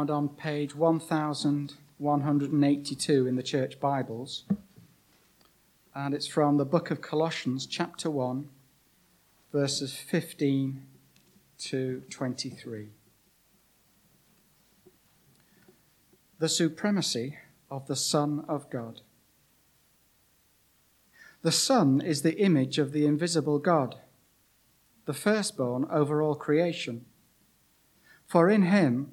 found on page 1182 in the Church Bibles. And it's from the book of Colossians, chapter 1, verses 15 to 23. The supremacy of the Son of God. The Son is the image of the invisible God, the firstborn over all creation. For in him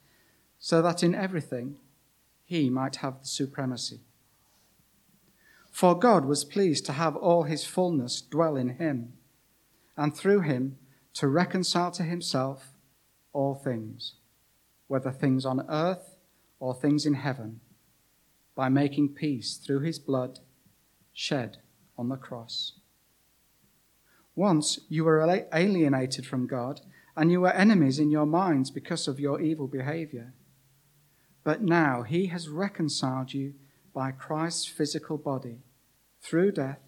so that in everything he might have the supremacy. For God was pleased to have all his fullness dwell in him, and through him to reconcile to himself all things, whether things on earth or things in heaven, by making peace through his blood shed on the cross. Once you were alienated from God, and you were enemies in your minds because of your evil behavior. But now he has reconciled you by Christ's physical body through death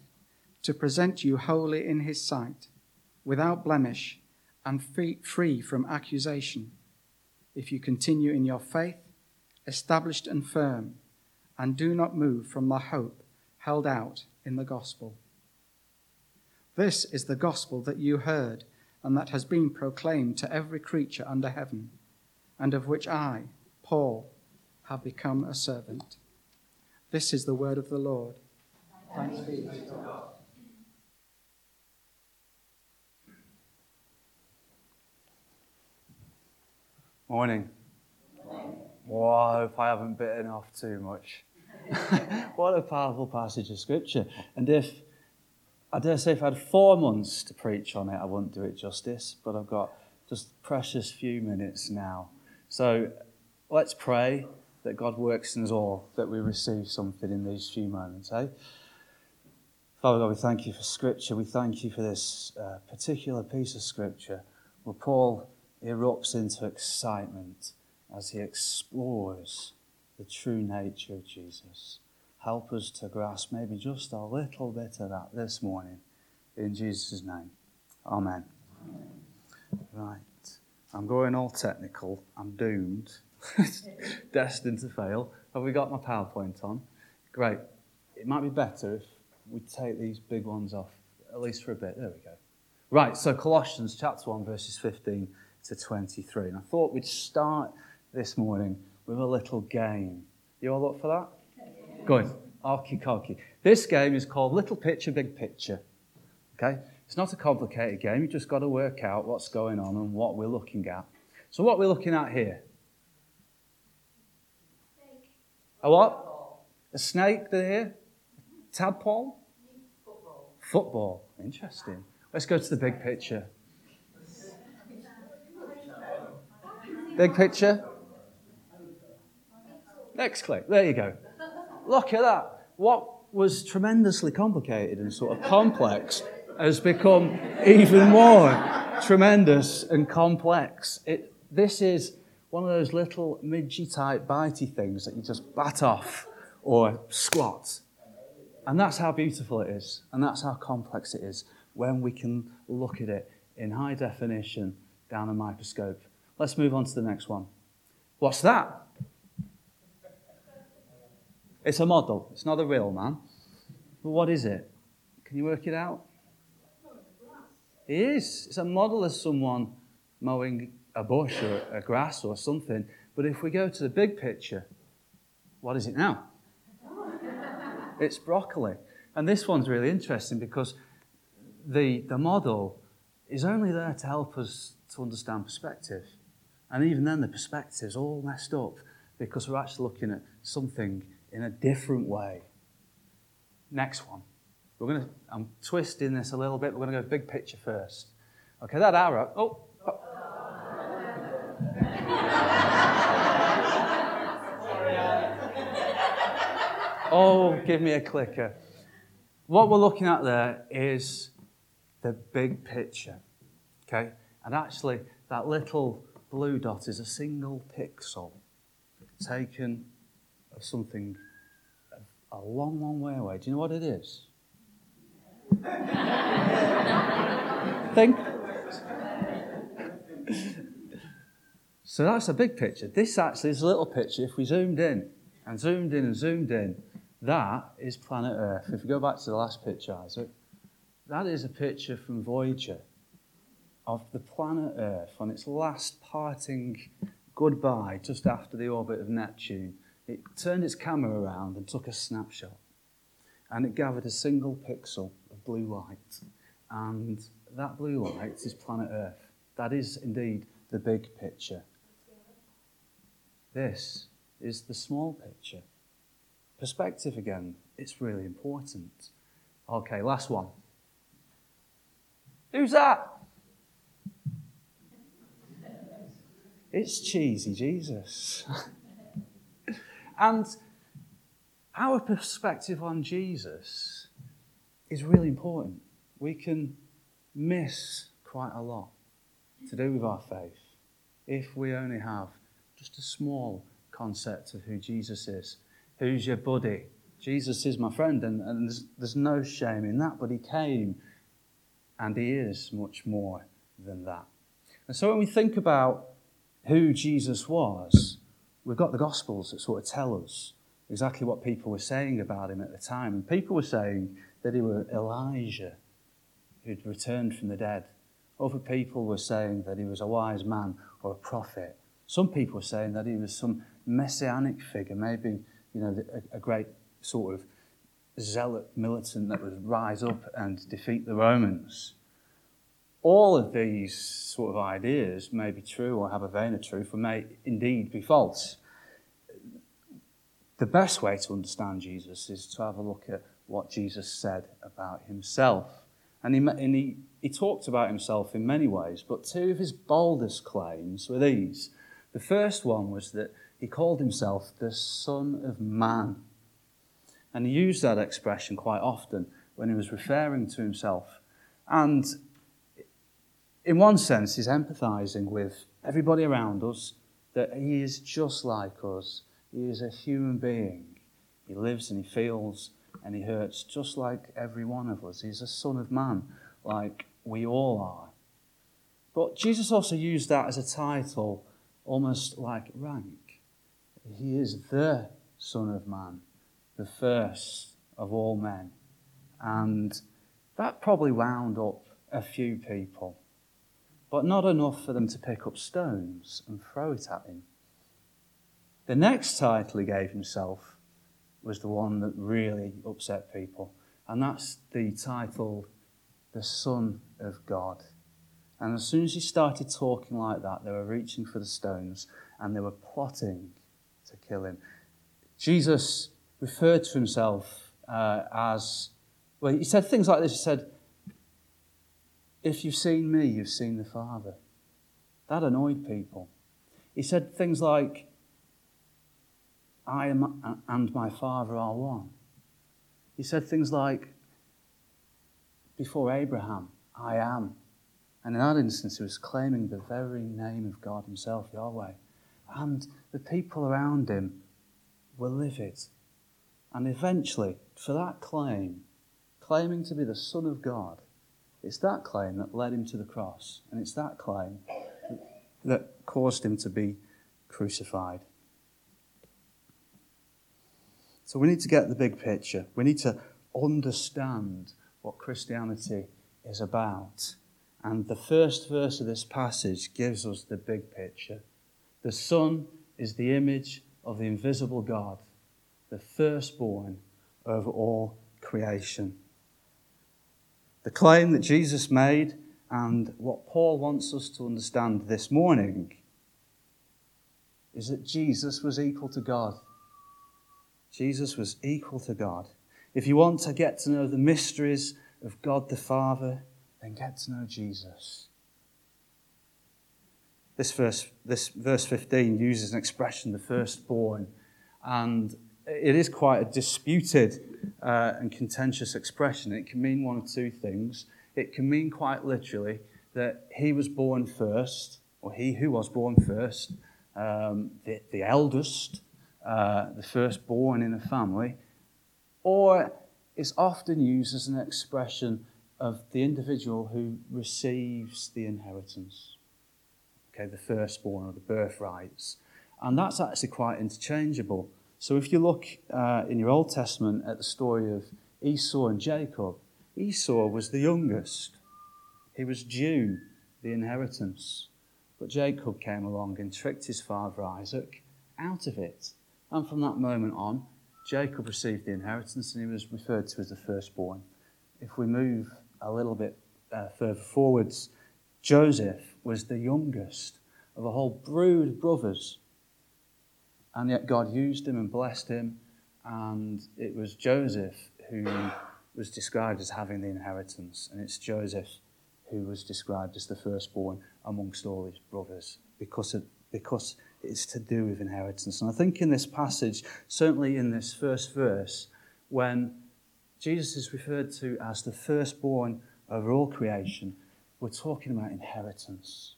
to present you holy in his sight, without blemish and free from accusation, if you continue in your faith, established and firm, and do not move from the hope held out in the gospel. This is the gospel that you heard and that has been proclaimed to every creature under heaven, and of which I, Paul, have become a servant. This is the word of the Lord. Thanks be to God. Morning. Well, I hope I haven't bitten off too much. what a powerful passage of scripture. And if I dare say if I had four months to preach on it, I wouldn't do it justice, but I've got just precious few minutes now. So let's pray that God works in us all, that we receive something in these few moments, eh? Father God, we thank you for Scripture. We thank you for this uh, particular piece of Scripture where Paul erupts into excitement as he explores the true nature of Jesus. Help us to grasp maybe just a little bit of that this morning. In Jesus' name. Amen. Amen. Right. I'm going all technical. I'm doomed. Destined to fail. Have we got my PowerPoint on? Great. It might be better if we take these big ones off, at least for a bit. There we go. Right, so Colossians chapter 1, verses 15 to 23. And I thought we'd start this morning with a little game. You all up for that? Good. Okie dokie. This game is called Little Picture, Big Picture. Okay? It's not a complicated game. You've just got to work out what's going on and what we're looking at. So, what we're looking at here? A what? A snake there? Tadpole? Football. Football. Interesting. Let's go to the big picture. Big picture. Next click. There you go. Look at that. What was tremendously complicated and sort of complex has become even more tremendous and complex. It, this is one of those little midgy type bitey things that you just bat off or squat. And that's how beautiful it is, and that's how complex it is when we can look at it in high definition down a microscope. Let's move on to the next one. What's that? It's a model, it's not a real man. But what is it? Can you work it out? It is. It's a model of someone mowing a bush or a grass or something. But if we go to the big picture, what is it now? it's broccoli. And this one's really interesting because the, the model is only there to help us to understand perspective. And even then, the perspective's all messed up because we're actually looking at something in a different way. Next one. We're to, I'm twisting this a little bit. We're going to go big picture first. Okay, that arrow. Oh. oh, give me a clicker. What we're looking at there is the big picture. Okay? And actually, that little blue dot is a single pixel taken of something a long, long way away. Do you know what it is? Think. So that's a big picture. This actually is a little picture. If we zoomed in and zoomed in and zoomed in, that is planet Earth. If we go back to the last picture, Isaac, that is a picture from Voyager of the planet Earth on its last parting goodbye just after the orbit of Neptune. It turned its camera around and took a snapshot. And it gathered a single pixel of blue light. And that blue light is planet Earth. That is indeed the big picture. This is the small picture. Perspective again, it's really important. Okay, last one. Who's that? It's cheesy Jesus. and our perspective on Jesus is really important. We can miss quite a lot to do with our faith if we only have just a small concept of who Jesus is. Who's your buddy? Jesus is my friend, and, and there's, there's no shame in that, but he came and he is much more than that. And so when we think about who Jesus was, we've got the Gospels that sort of tell us exactly what people were saying about him at the time. And people were saying that he was Elijah who'd returned from the dead. Other people were saying that he was a wise man or a prophet. Some people are saying that he was some messianic figure, maybe you know a, a great sort of zealot militant that would rise up and defeat the Romans all of these sort of ideas may be true or have a vein of truth or may indeed be false. The best way to understand Jesus is to have a look at what Jesus said about himself. And he, and he, he talked about himself in many ways, but two of his boldest claims were these. The first one was that he called himself the Son of Man. And he used that expression quite often when he was referring to himself. And in one sense, he's empathizing with everybody around us that he is just like us. He is a human being. He lives and he feels and he hurts just like every one of us. He's a son of man, like we all are. But Jesus also used that as a title, almost like rank. He is the Son of Man, the first of all men. And that probably wound up a few people but not enough for them to pick up stones and throw it at him. The next title he gave himself was the one that really upset people, and that's the title, The Son of God. And as soon as he started talking like that, they were reaching for the stones and they were plotting to kill him. Jesus referred to himself uh, as, well, he said things like this. He said, if you've seen me, you've seen the Father. That annoyed people. He said things like, I am and my Father are one. He said things like, Before Abraham, I am. And in that instance, he was claiming the very name of God Himself, Yahweh. And the people around him were livid. And eventually, for that claim, claiming to be the Son of God, it's that claim that led him to the cross, and it's that claim that caused him to be crucified. So we need to get the big picture. We need to understand what Christianity is about. And the first verse of this passage gives us the big picture. The Son is the image of the invisible God, the firstborn over all creation. The claim that Jesus made and what Paul wants us to understand this morning is that Jesus was equal to God. Jesus was equal to God. If you want to get to know the mysteries of God the Father, then get to know Jesus. This verse, this verse 15 uses an expression, the firstborn, and it is quite a disputed uh, and contentious expression. It can mean one of two things. It can mean quite literally that he was born first, or he who was born first, um, the, the eldest, uh, the firstborn in a family, or it's often used as an expression of the individual who receives the inheritance. Okay, the firstborn or the birthrights. And that's actually quite interchangeable. So if you look uh, in your Old Testament at the story of Esau and Jacob, Esau was the youngest. He was due the inheritance. But Jacob came along and tricked his father Isaac out of it. And from that moment on, Jacob received the inheritance and he was referred to as the firstborn. If we move a little bit uh, further forwards, Joseph was the youngest of a whole brood of brothers. And yet God used him and blessed him, and it was Joseph who was described as having the inheritance, and it's Joseph who was described as the firstborn amongst all his brothers because, of, because it's to do with inheritance. And I think in this passage, certainly in this first verse, when Jesus is referred to as the firstborn over all creation, we're talking about inheritance,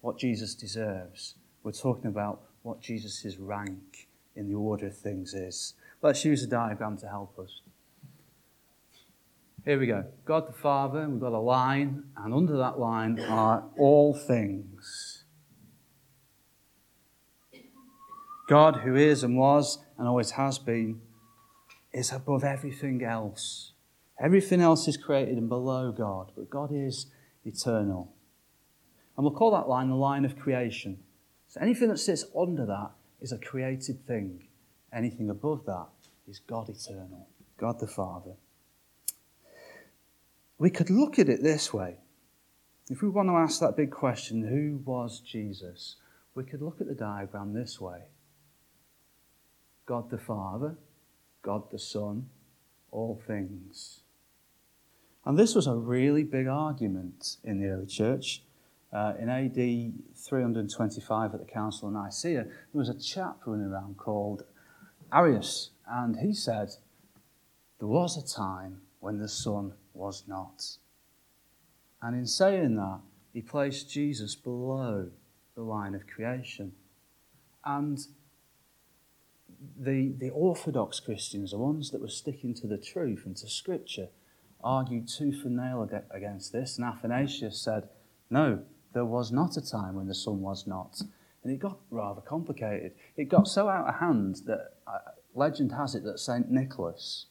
what Jesus deserves. We're talking about what Jesus' rank in the order of things is. Let's use a diagram to help us. Here we go. God the Father, we've got a line, and under that line are all things. God, who is and was and always has been, is above everything else. Everything else is created and below God, but God is eternal. And we'll call that line the line of creation. So anything that sits under that is a created thing. Anything above that is God eternal, God the Father. We could look at it this way. If we want to ask that big question, who was Jesus? We could look at the diagram this way God the Father, God the Son, all things. And this was a really big argument in the early church. Uh, in AD 325 at the Council of Nicaea, there was a chap running around called Arius, and he said, There was a time when the Son was not. And in saying that, he placed Jesus below the line of creation. And the, the Orthodox Christians, the ones that were sticking to the truth and to Scripture, argued tooth and nail against this. And Athanasius said, No, there was not a time when the Son was not. And it got rather complicated. It got so out of hand that uh, legend has it that St. Nicholas,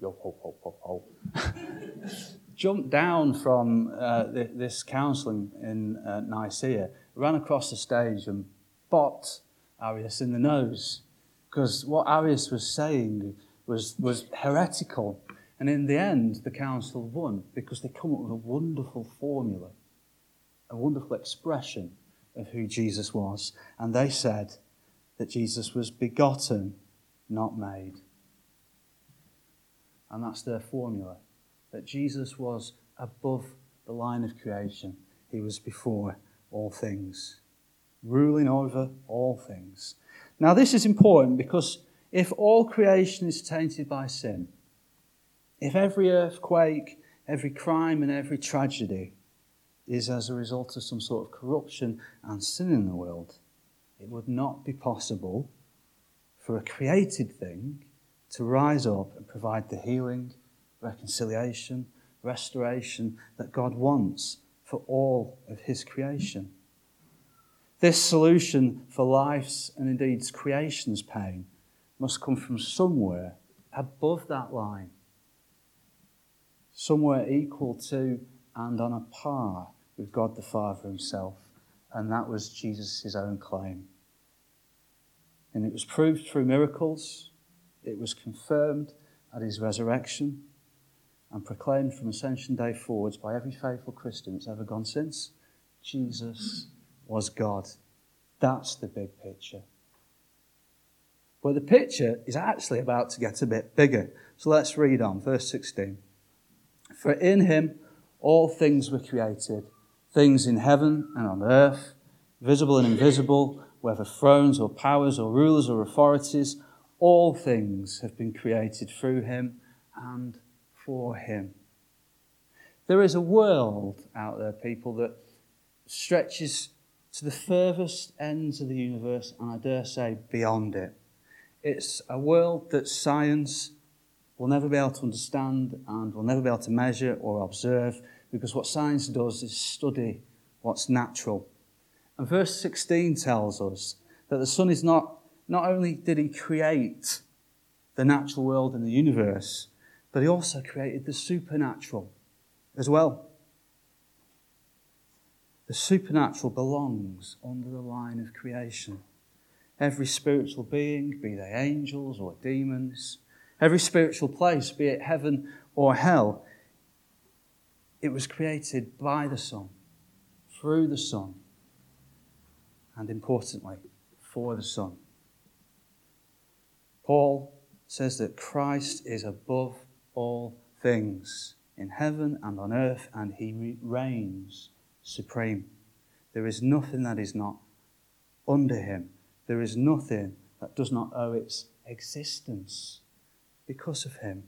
yo ho ho ho ho, jumped down from uh, this council in, in uh, Nicaea, ran across the stage and bopped Arius in the nose because what Arius was saying was, was heretical. And in the end, the council won because they come up with a wonderful formula, a wonderful expression of who Jesus was. And they said that Jesus was begotten, not made. And that's their formula that Jesus was above the line of creation, he was before all things, ruling over all things. Now, this is important because if all creation is tainted by sin, if every earthquake, every crime, and every tragedy is as a result of some sort of corruption and sin in the world, it would not be possible for a created thing to rise up and provide the healing, reconciliation, restoration that God wants for all of His creation. This solution for life's and indeed creation's pain must come from somewhere above that line, somewhere equal to and on a par with God the Father Himself. And that was Jesus' own claim. And it was proved through miracles, it was confirmed at His resurrection, and proclaimed from Ascension Day forwards by every faithful Christian that's ever gone since. Jesus was God. That's the big picture. But the picture is actually about to get a bit bigger. So let's read on, verse 16. For in him all things were created, things in heaven and on earth, visible and invisible, whether thrones or powers or rulers or authorities, all things have been created through him and for him. There is a world out there, people, that stretches to the furthest ends of the universe, and I dare say beyond it. It's a world that science will never be able to understand and will never be able to measure or observe because what science does is study what's natural. And verse 16 tells us that the Son is not, not only did he create the natural world and the universe, but he also created the supernatural as well. The supernatural belongs under the line of creation. Every spiritual being, be they angels or demons, every spiritual place, be it heaven or hell, it was created by the Son, through the Son, and importantly, for the Son. Paul says that Christ is above all things in heaven and on earth, and he reigns supreme. There is nothing that is not under him. There is nothing that does not owe its existence because of him.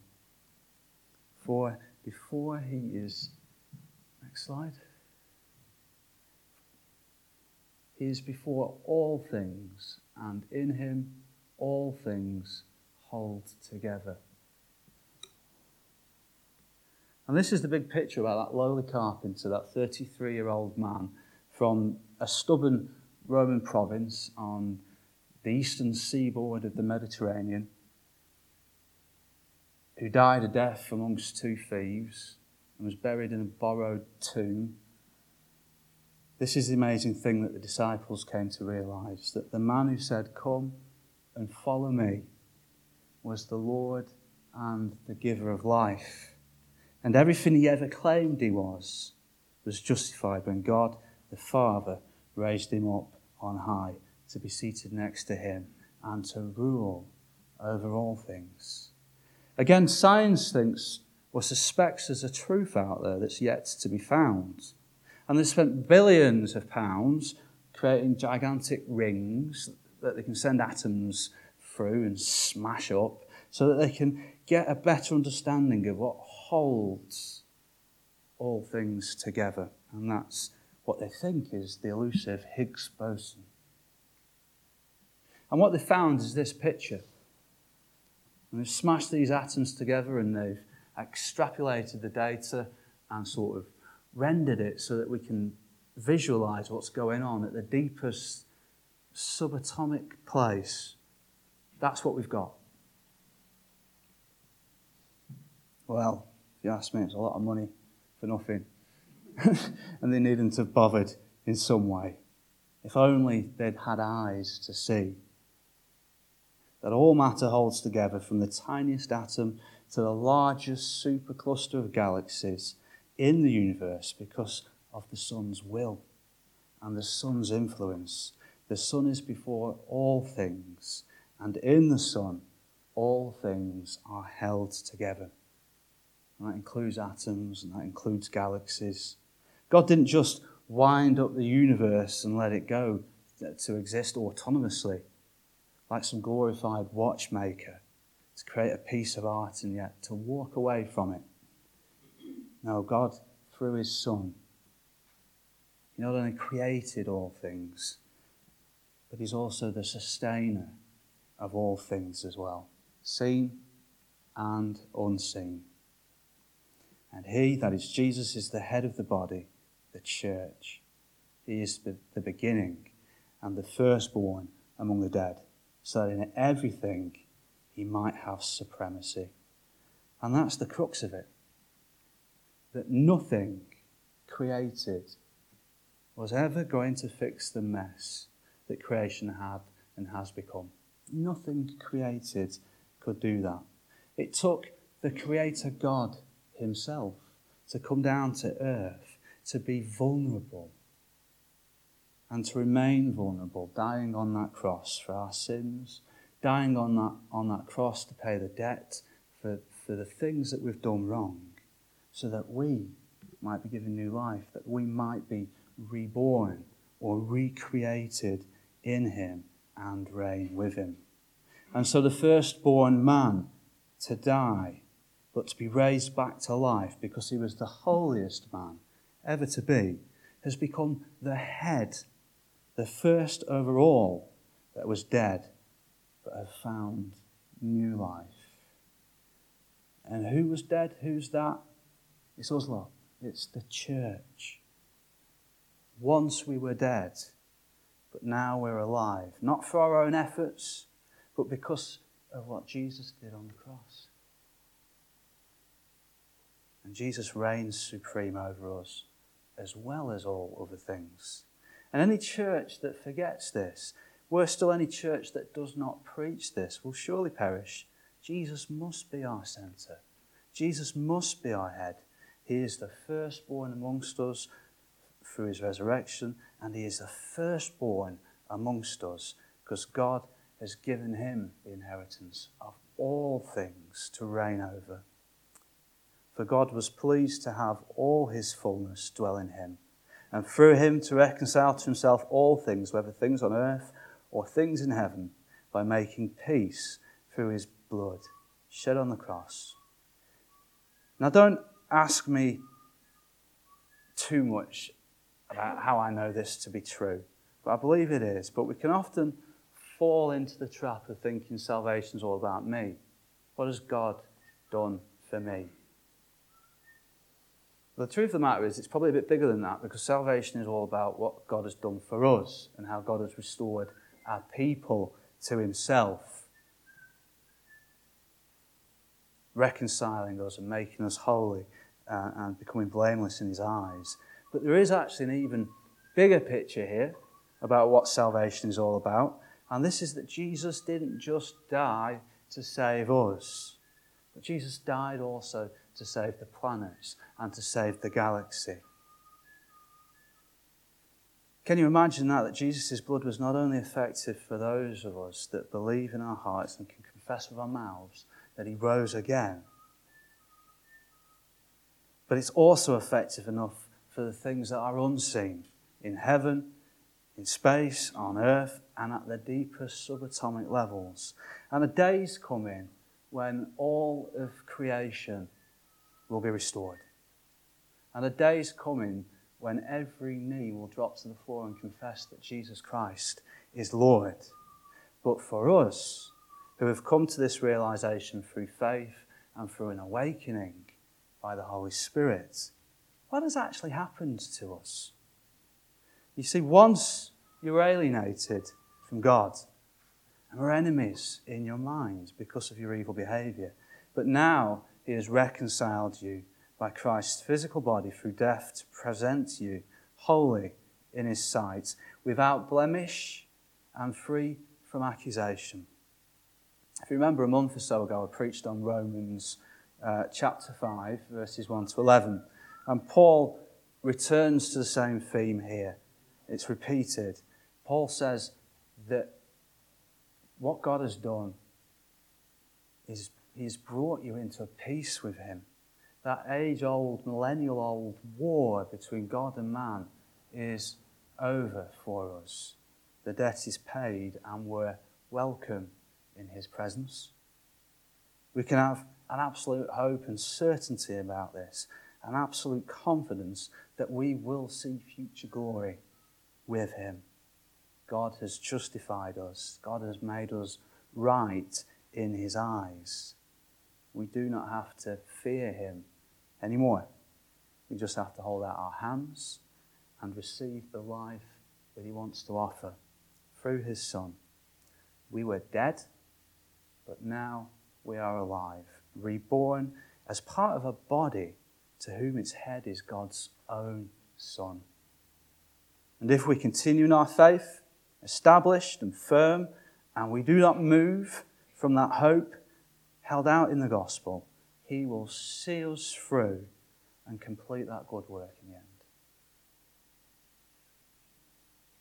For before he is, next slide, he is before all things, and in him all things hold together. And this is the big picture about that lowly carpenter, that 33 year old man from a stubborn Roman province on the eastern seaboard of the Mediterranean, who died a death amongst two thieves and was buried in a borrowed tomb. This is the amazing thing that the disciples came to realize that the man who said, Come and follow me, was the Lord and the giver of life. And everything he ever claimed he was was justified when God the Father raised him up on high to be seated next to him and to rule over all things. Again, science thinks or suspects there's a truth out there that's yet to be found. And they've spent billions of pounds creating gigantic rings that they can send atoms through and smash up so that they can get a better understanding of what holds all things together. And that's what they think is the elusive Higgs boson. And what they found is this picture. And they've smashed these atoms together and they've extrapolated the data and sort of rendered it so that we can visualize what's going on at the deepest subatomic place. That's what we've got. Well, if you ask me, it's a lot of money for nothing. and they needn't have bothered in some way. If only they'd had eyes to see that all matter holds together from the tiniest atom to the largest supercluster of galaxies in the universe because of the Son's will and the Son's influence. The Son is before all things, and in the Son, all things are held together. And that includes atoms and that includes galaxies. God didn't just wind up the universe and let it go to exist autonomously, like some glorified watchmaker, to create a piece of art and yet to walk away from it. No, God, through His Son, He not only created all things, but He's also the sustainer of all things as well, seen and unseen. And He, that is Jesus, is the head of the body the church. He is the, beginning and the firstborn among the dead, so that in everything he might have supremacy. And that's the crux of it. That nothing created was ever going to fix the mess that creation had and has become. Nothing created could do that. It took the Creator God Himself to come down to earth to be vulnerable and to remain vulnerable, dying on that cross for our sins, dying on that, on that cross to pay the debt for, for the things that we've done wrong, so that we might be given new life, that we might be reborn or recreated in Him and reign with Him. And so the firstborn man to die, but to be raised back to life because he was the holiest man ever to be, has become the head, the first over all that was dead, but have found new life. And who was dead? Who's that? It's us lot. It's the church. Once we were dead, but now we're alive. Not for our own efforts, but because of what Jesus did on the cross. And Jesus reigns supreme over us as well as all other things. And any church that forgets this, worse still, any church that does not preach this, will surely perish. Jesus must be our centre. Jesus must be our head. He is the firstborn amongst us through his resurrection, and he is the firstborn amongst us because God has given him the inheritance of all things to reign over. For God was pleased to have all his fullness dwell in him, and through him to reconcile to himself all things, whether things on earth or things in heaven, by making peace through his blood shed on the cross. Now, don't ask me too much about how I know this to be true, but I believe it is. But we can often fall into the trap of thinking salvation is all about me. What has God done for me? The truth of the matter is, it's probably a bit bigger than that because salvation is all about what God has done for us and how God has restored our people to Himself, reconciling us and making us holy uh, and becoming blameless in His eyes. But there is actually an even bigger picture here about what salvation is all about. And this is that Jesus didn't just die to save us, but Jesus died also to save the planets and to save the galaxy. Can you imagine that? That Jesus' blood was not only effective for those of us that believe in our hearts and can confess with our mouths that he rose again, but it's also effective enough for the things that are unseen in heaven in space, on earth, and at the deepest subatomic levels. And a day's coming when all of creation will be restored. And a is coming when every knee will drop to the floor and confess that Jesus Christ is Lord. But for us, who have come to this realization through faith and through an awakening by the Holy Spirit, what has actually happened to us? You see, once you're alienated from God and we're enemies in your mind because of your evil behavior. But now He has reconciled you by Christ's physical body through death to present you holy in His sight, without blemish and free from accusation. If you remember a month or so ago, I preached on Romans uh, chapter 5, verses 1 to 11. And Paul returns to the same theme here it's repeated. Paul says that what God has done is He's brought you into peace with Him. That age old, millennial old war between God and man is over for us. The debt is paid, and we're welcome in His presence. We can have an absolute hope and certainty about this, an absolute confidence that we will see future glory with Him. God has justified us, God has made us right in His eyes. We do not have to fear Him anymore. We just have to hold out our hands and receive the life that He wants to offer through His Son. We were dead, but now we are alive, reborn as part of a body to whom its head is God's own Son. And if we continue in our faith, established and firm, and we do not move from that hope held out in the gospel, He will see us through and complete that good work in the end.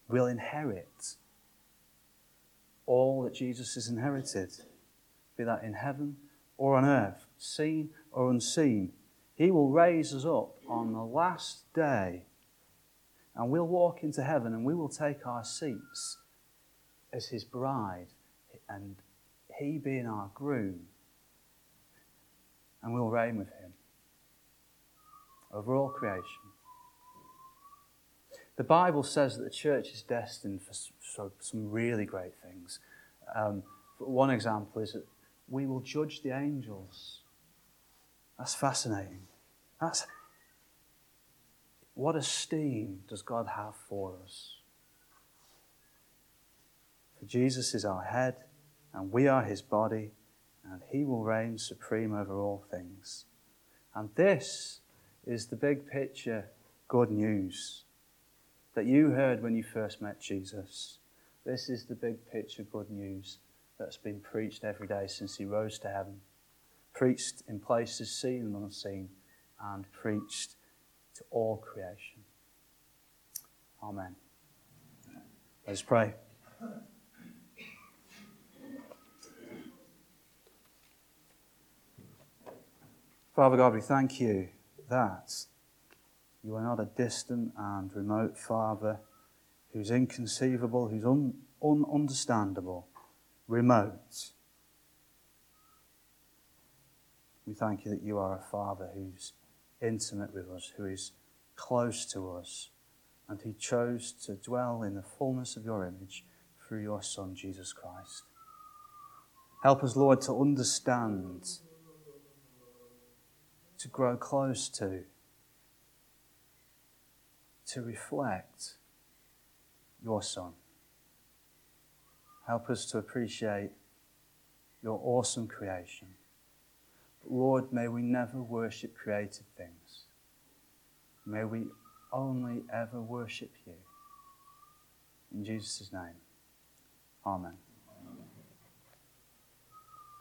We'll inherit all that Jesus has inherited, be that in heaven or on earth, seen or unseen. He will raise us up on the last day and we'll walk into heaven and we will take our seats as his bride, and He being our groom, and we'll reign with Him over all creation. The Bible says that the church is destined for, some really great things. Um, one example is that we will judge the angels. That's fascinating. That's what esteem does God have for us? For Jesus is our head, and we are his body, and he will reign supreme over all things. And this is the big picture good news that you heard when you first met Jesus. This is the big picture good news that's been preached every day since he rose to heaven. Preached in places seen and unseen, and preached to all creation. Amen. Let's pray. Father God, we thank you that you are not a distant and remote Father who's inconceivable, who's un- ununderstandable, remote. We thank you that you are a Father who's intimate with us, who is close to us, and who chose to dwell in the fullness of your image through your Son, Jesus Christ. Help us, Lord, to understand, to grow close to, to reflect your Son. Help us to appreciate your awesome creation. But Lord, may we never worship created things. May we only ever worship you. In Jesus' name, Amen.